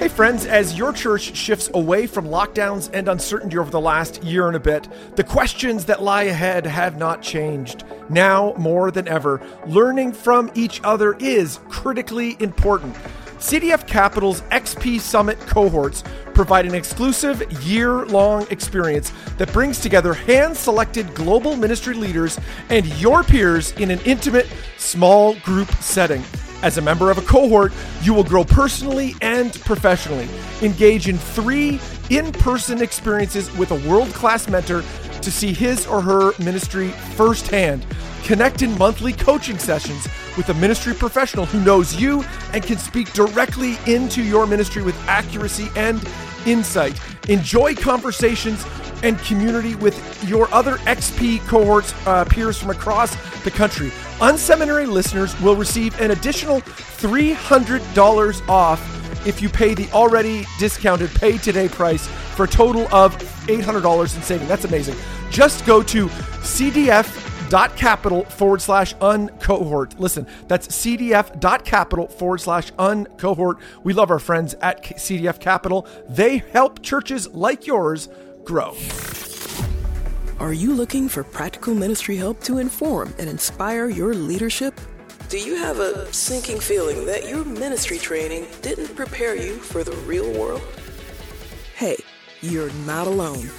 Hey, friends, as your church shifts away from lockdowns and uncertainty over the last year and a bit, the questions that lie ahead have not changed. Now, more than ever, learning from each other is critically important. CDF Capital's XP Summit cohorts provide an exclusive year long experience that brings together hand selected global ministry leaders and your peers in an intimate, small group setting. As a member of a cohort, you will grow personally and professionally. Engage in three in person experiences with a world class mentor to see his or her ministry firsthand. Connect in monthly coaching sessions with a ministry professional who knows you and can speak directly into your ministry with accuracy and insight. Enjoy conversations and community with your other XP cohorts uh, peers from across the country. Unseminary listeners will receive an additional $300 off if you pay the already discounted pay today price for a total of $800 in saving. That's amazing. Just go to cdf.capital forward slash uncohort. Listen, that's cdf.capital forward slash uncohort. We love our friends at CDF Capital. They help churches like yours grow. Are you looking for practical ministry help to inform and inspire your leadership? Do you have a sinking feeling that your ministry training didn't prepare you for the real world? Hey, you're not alone.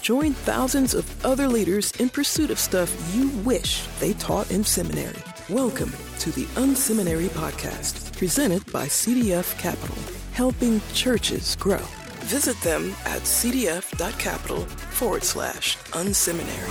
Join thousands of other leaders in pursuit of stuff you wish they taught in seminary. Welcome to the Unseminary Podcast, presented by CDF Capital, helping churches grow. Visit them at cdf.capital forward slash unseminary.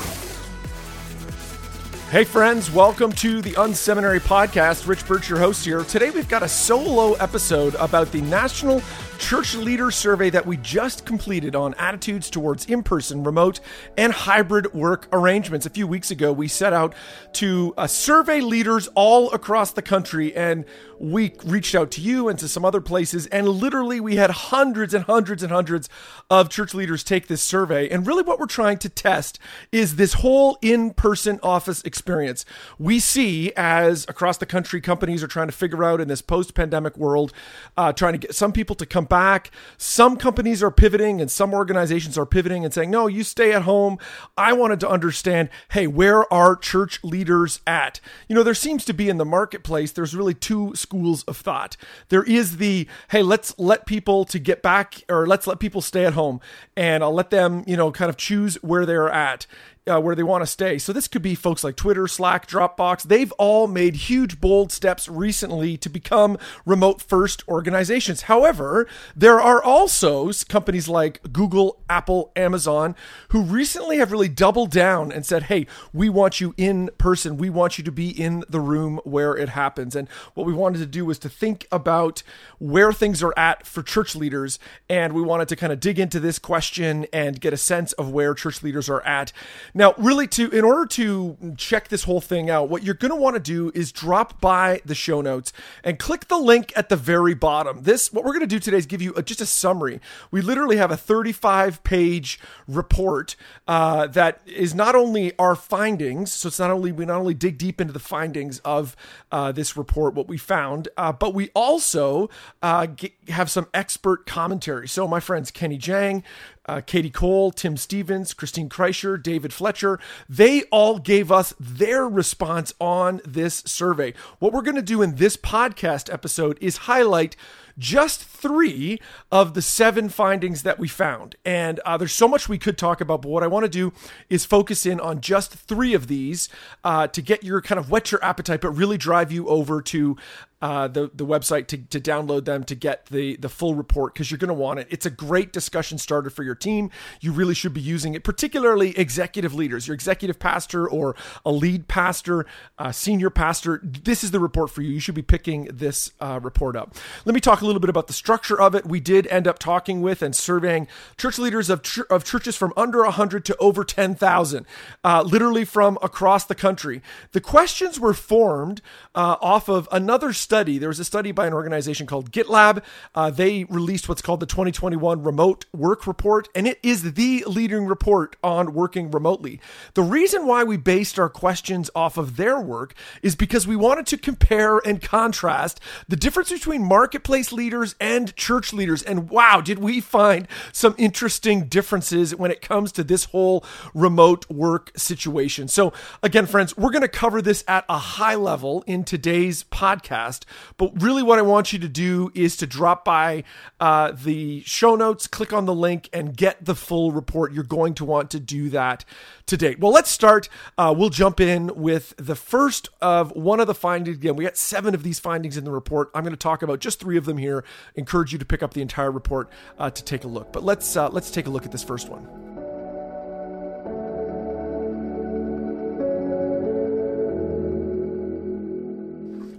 Hey, friends, welcome to the Unseminary Podcast. Rich Birch, your host here. Today, we've got a solo episode about the National Church Leader Survey that we just completed on attitudes towards in person, remote, and hybrid work arrangements. A few weeks ago, we set out to uh, survey leaders all across the country, and we reached out to you and to some other places, and literally we had hundreds and hundreds and hundreds of church leaders take this survey. And really, what we're trying to test is this whole in person office experience. We see as across the country, companies are trying to figure out in this post pandemic world, uh, trying to get some people to come back. Some companies are pivoting and some organizations are pivoting and saying, no, you stay at home. I wanted to understand, hey, where are church leaders at? You know, there seems to be in the marketplace, there's really two schools of thought. There is the, hey, let's let people to get back or let's let people stay at home and I'll let them, you know, kind of choose where they're at uh, where they want to stay. So this could be folks like Twitter, Slack, Dropbox. They've all made huge, bold steps recently to become remote first organizations. However, there are also companies like Google, Apple, Amazon who recently have really doubled down and said, hey, we want you in person. We want you to be in the room where it happens. And what we wanted to do was to think about where things are at for church leaders. And we wanted to kind of dig into this question and get a sense of where church leaders are at. Now, really, to in order to check this whole thing out, what you're going to want to do is drop by the show notes and click the link at the very bottom. This what we're going to do today is give you a, just a summary. We literally have a 35 page report uh, that is not only our findings, so it's not only we not only dig deep into the findings of uh, this report, what we found, uh, but we also uh, get, have some expert commentary. So, my friends, Kenny Jahng, uh, Katie Cole, Tim Stevens, Christine Kreischer, David Fletcher, they all gave us their response on this survey. What we're going to do in this podcast episode is highlight just three of the seven findings that we found. And uh, there's so much we could talk about, but what I want to do is focus in on just three of these uh, to get your kind of whet your appetite, but really drive you over to uh, the the website to, to download them to get the the full report because you're going to want it. It's a great discussion starter for your team. You really should be using it, particularly executive leaders, your executive pastor or a lead pastor, senior pastor. This is the report for you. You should be picking this uh, report up. Let me talk a little bit about the structure of it. We did end up talking with and surveying church leaders of of churches from under 100 to over 10,000, uh, literally from across the country. The questions were formed uh, off of another study. There was a study by an organization called GitLab. Uh, they released what's called the 2021 Remote Work Report, and it is the leading report on working remotely. The reason why we based our questions off of their work is because we wanted to compare and contrast the difference between marketplace leaders and church leaders. And wow, did we find some interesting differences when it comes to this whole remote work situation. So, again, friends, we're going to cover this at a high level in today's podcast. But really, what I want you to do is to drop by uh, the show notes, click on the link, and get the full report. You're going to want to do that today. Well, let's start. Uh, we'll jump in with the first of one of the findings. Again, we got seven of these findings in the report. I'm going to talk about just three of them here. Encourage you to pick up the entire report uh, to take a look. But let's uh, let's take a look at this first one.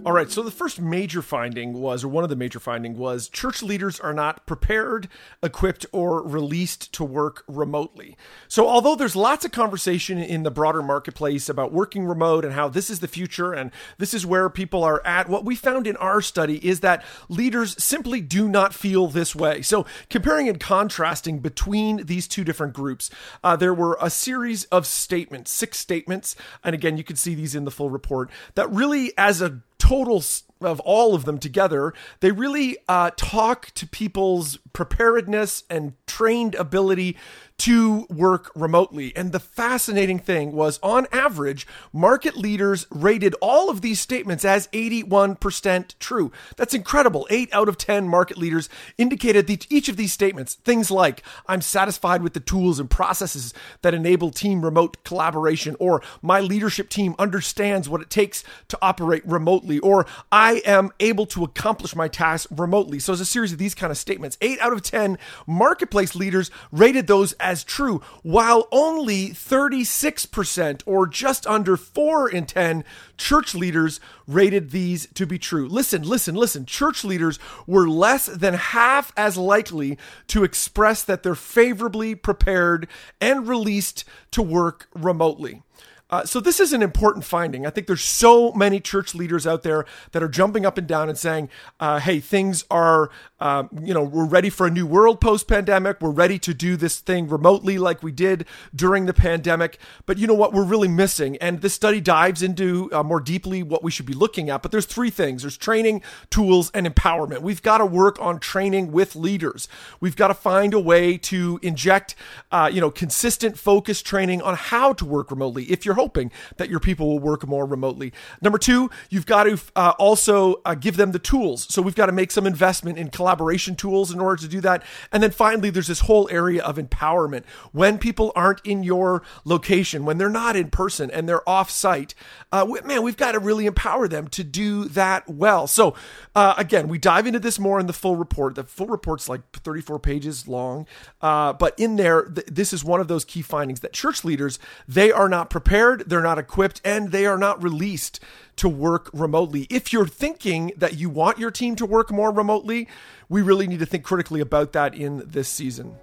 All right, so the first major finding was, or one of the major finding was, church leaders are not prepared, equipped, or released to work remotely. So, although there's lots of conversation in the broader marketplace about working remote and how this is the future and this is where people are at, what we found in our study is that leaders simply do not feel this way. So, comparing and contrasting between these two different groups, uh, there were a series of statements, six statements, and again, you can see these in the full report, that really, as a total of all of them together, they really uh, talk to people's preparedness and trained ability to work remotely. And the fascinating thing was, on average, market leaders rated all of these statements as 81% true. That's incredible. Eight out of 10 market leaders indicated that each of these statements, things like, I'm satisfied with the tools and processes that enable team remote collaboration, or my leadership team understands what it takes to operate remotely, or I am able to accomplish my tasks remotely. So, it's a series of these kind of statements. Eight out of 10 marketplace leaders rated those as true, while only 36% or just under 4 in 10 church leaders rated these to be true. Listen, listen, listen. Church leaders were less than half as likely to express that they're favorably prepared and released to work remotely. Uh, so this is an important finding. I think there's so many church leaders out there that are jumping up and down and saying, uh, "Hey, things are, uh, you know, we're ready for a new world post pandemic. We're ready to do this thing remotely like we did during the pandemic." But you know what? We're really missing, and this study dives into uh, more deeply what we should be looking at. But there's three things: there's training, tools, and empowerment. We've got to work on training with leaders. We've got to find a way to inject, uh, you know, consistent, focused training on how to work remotely. If you're hoping that your people will work more remotely. Number two, you've got to uh, also uh, give them the tools. So we've got to make some investment in collaboration tools in order to do that. And then finally, there's this whole area of empowerment. When people aren't in your location, when they're not in person and they're off site, uh, man, we've got to really empower them to do that well. So uh, again, we dive into this more in the full report. The full report's like 34 pages long, uh, but in there, th- this is one of those key findings that church leaders they are not prepared prepared, they're not equipped, and they are not released to work remotely. If you're thinking that you want your team to work more remotely, we really need to think critically about that in this season.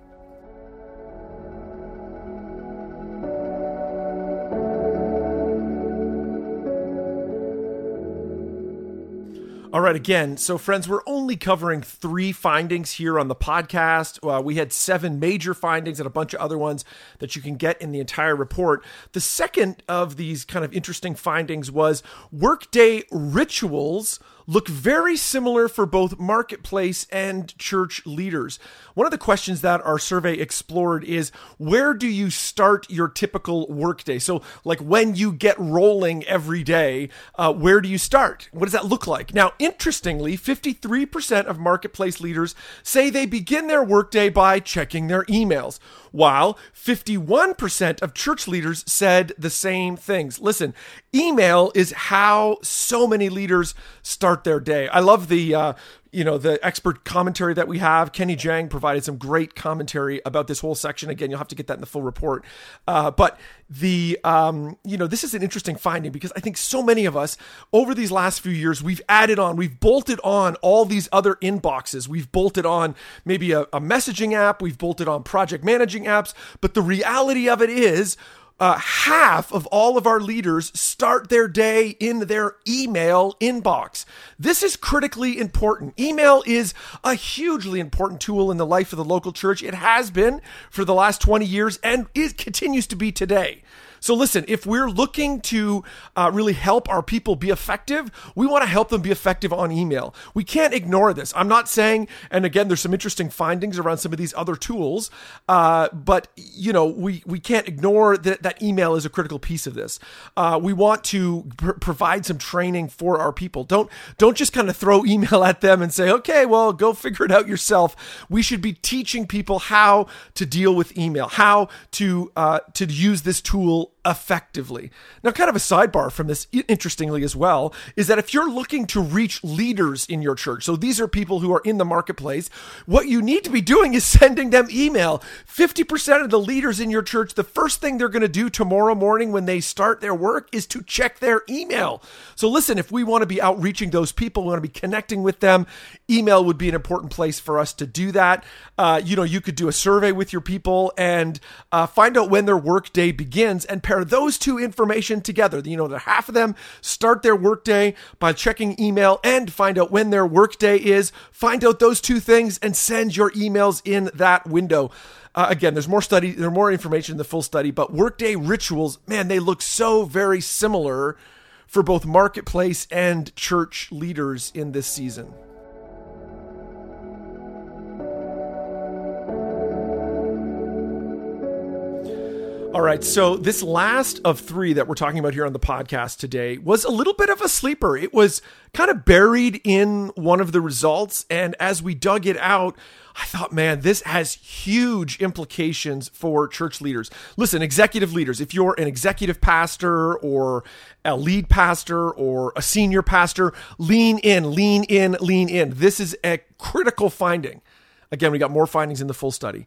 All right, again, so friends, we're only covering three findings here on the podcast. Uh, we had seven major findings and a bunch of other ones that you can get in the entire report. The second of these kind of interesting findings was workday rituals look very similar for both marketplace and church leaders. One of the questions that our survey explored is where do you start your typical workday? So, like when you get rolling every day, uh, where do you start? What does that look like? Now, interestingly, 53% of marketplace leaders say they begin their workday by checking their emails while 51% of church leaders said the same things. Listen, email is how so many leaders start their day. I love the uh, you know the expert commentary that we have. Kenny Jahng provided some great commentary about this whole section. Again you'll have to get that in the full report. Uh, but the um, you know this is an interesting finding because i think so many of us over these last few years we've added on we've bolted on all these other inboxes. We've bolted on maybe a, a messaging app. We've bolted on project managing apps. But the reality of it is uh, half of all of our leaders start their day in their email inbox. This is critically important. Email is a hugely important tool in the life of the local church. It has been for the last 20 years and it continues to be today. So listen, if we're looking to uh, really help our people be effective, we want to help them be effective on email. We can't ignore this. I'm not saying, and again, there's some interesting findings around some of these other tools, uh, but you know, we we can't ignore that that email is a critical piece of this. Uh, we want to pr- provide some training for our people. Don't don't just kind of throw email at them and say, okay, well, go figure it out yourself. We should be teaching people how to deal with email, how to uh, to use this tool effectively. Now, kind of a sidebar from this, interestingly as well, is that if you're looking to reach leaders in your church, so these are people who are in the marketplace, what you need to be doing is sending them email. 50% of the leaders in your church, the first thing they're going to do tomorrow morning when they start their work is to check their email. So, listen, if we want to be outreaching those people, we want to be connecting with them, email would be an important place for us to do that. Uh, you know, you could do a survey with your people and uh, find out when their workday begins and pair those two information together. You know, that half of them start their workday by checking email and find out when their workday is. Find out those two things and send your emails in that window. Uh, again, there's more study, there's more information in the full study, but workday rituals, man, they look so very similar for both marketplace and church leaders in this season. All right, so this last of three that we're talking about here on the podcast today was a little bit of a sleeper. It was kind of buried in one of the results. And as we dug it out, I thought, man, this has huge implications for church leaders. Listen, executive leaders, if you're an executive pastor or a lead pastor or a senior pastor, lean in, lean in, lean in. This is a critical finding. Again, we got more findings in the full study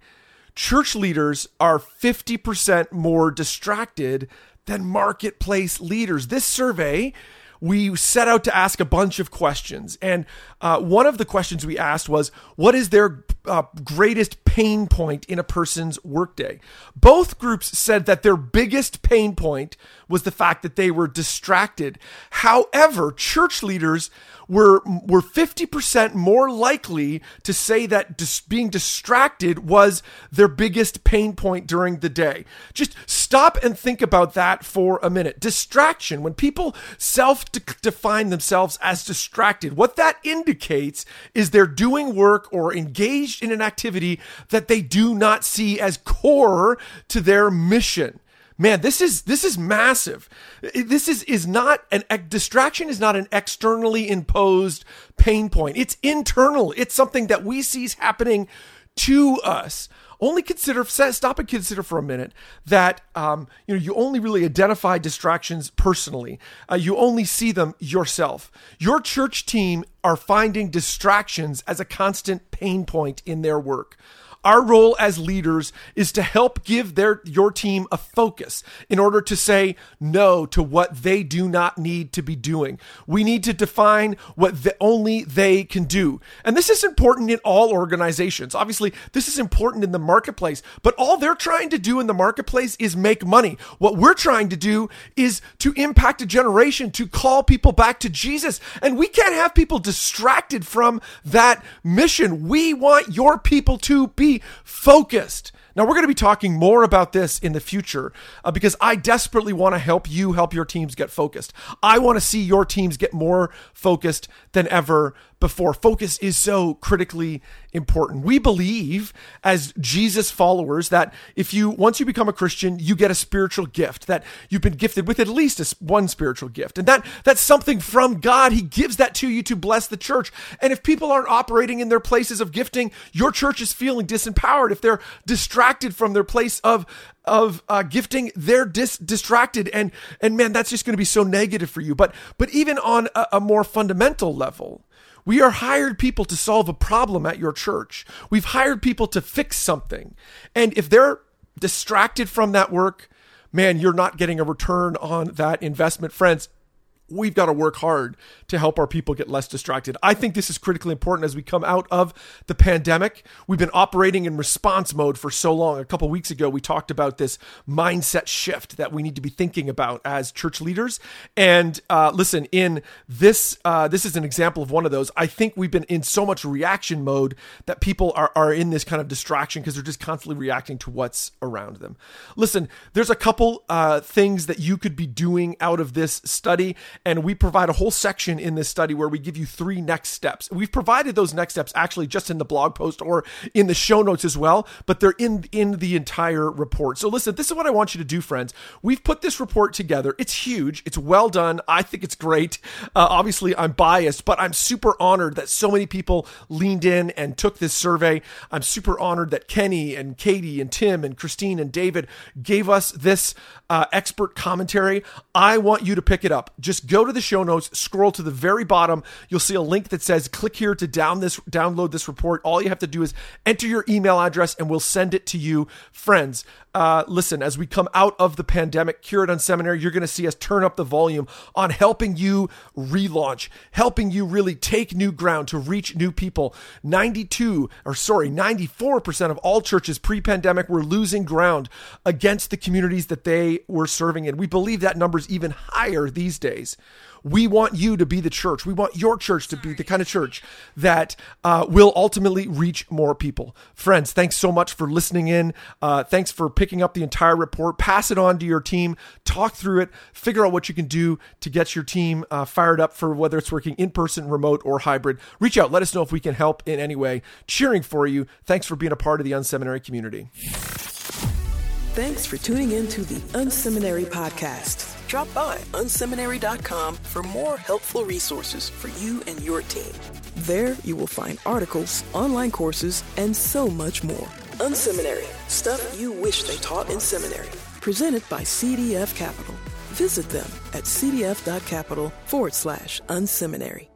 church leaders are 50% more distracted than marketplace leaders. This survey, we set out to ask a bunch of questions. And uh, one of the questions we asked was what is their uh, greatest pain point in a person's workday? Both groups said that their biggest pain point was the fact that they were distracted. However, church leaders were were 50% more likely to say that dis- being distracted was their biggest pain point during the day. Just stop and think about that for a minute. Distraction, when people self define themselves as distracted, what that indicates is they're doing work or engaged in an activity that they do not see as core to their mission. Man this is this is massive. This is is not an distraction is not an externally imposed pain point. It's internal. It's something that we see happening to us only consider stop and consider for a minute that um, you know you only really identify distractions personally. Uh, you only see them yourself. Your church team are finding distractions as a constant pain point in their work our role as leaders is to help give their your team a focus in order to say no to what they do not need to be doing. We need to define what the, only they can do. And this is important in all organizations. Obviously, this is important in the marketplace, but all they're trying to do in the marketplace is make money. What we're trying to do is to impact a generation, to call people back to Jesus. And we can't have people distracted from that mission. We want your people to be focused. Now, we're going to be talking more about this in the future uh, because I desperately want to help you help your teams get focused. I want to see your teams get more focused than ever before. Focus is so critically important. We believe as Jesus followers that if you, once you become a Christian, you get a spiritual gift, that you've been gifted with at least a, one spiritual gift. And that, that's something from God. He gives that to you to bless the church. And if people aren't operating in their places of gifting, your church is feeling disempowered. If they're distracted from their place of, of uh, gifting, they're dis- distracted, and and man, that's just going to be so negative for you. But but even on a, a more fundamental level, we are hired people to solve a problem at your church. We've hired people to fix something. And if they're distracted from that work, man, you're not getting a return on that investment. Friends, we've got to work hard to help our people get less distracted. I think this is critically important as we come out of the pandemic. We've been operating in response mode for so long. A couple weeks ago, we talked about this mindset shift that we need to be thinking about as church leaders. And uh, listen, in this, uh, this is an example of one of those. I think we've been in so much reaction mode that people are, are in this kind of distraction because they're just constantly reacting to what's around them. Listen, there's a couple uh, things that you could be doing out of this study and we provide a whole section in this study where we give you three next steps. We've provided those next steps actually just in the blog post or in the show notes as well, but they're in in the entire report. So listen, this is what I want you to do, friends. We've put this report together. It's huge. It's well done. I think it's great. Uh, obviously, I'm biased, but I'm super honored that so many people leaned in and took this survey. I'm super honored that Kenny and Katie and Tim and Christine and David gave us this uh, expert commentary. I want you to pick it up. Just go to the show notes, scroll to the very bottom. You'll see a link that says click here to down this download this report. All you have to do is enter your email address and we'll send it to you. Friends, uh, listen, as we come out of the pandemic here at Unseminary, you're going to see us turn up the volume on helping you relaunch, helping you really take new ground to reach new people. 92, or sorry, 94% of all churches pre pandemic were losing ground against the communities that they were serving in. We believe that number is even higher these days. We want you to be the church. We want your church to be the kind of church that uh, will ultimately reach more people. Friends, thanks so much for listening in. Uh, thanks for picking up the entire report. Pass it on to your team. Talk through it. Figure out what you can do to get your team uh, fired up for whether it's working in person, remote, or hybrid. Reach out. Let us know if we can help in any way. Cheering for you. Thanks for being a part of the Unseminary community. Thanks for tuning in to the Unseminary podcast. Drop by unseminary.com for more helpful resources for you and your team. There, you will find articles, online courses, and so much more. Unseminary, stuff you wish they taught in seminary. Presented by CDF Capital. Visit them at cdf.capital forward slash unseminary.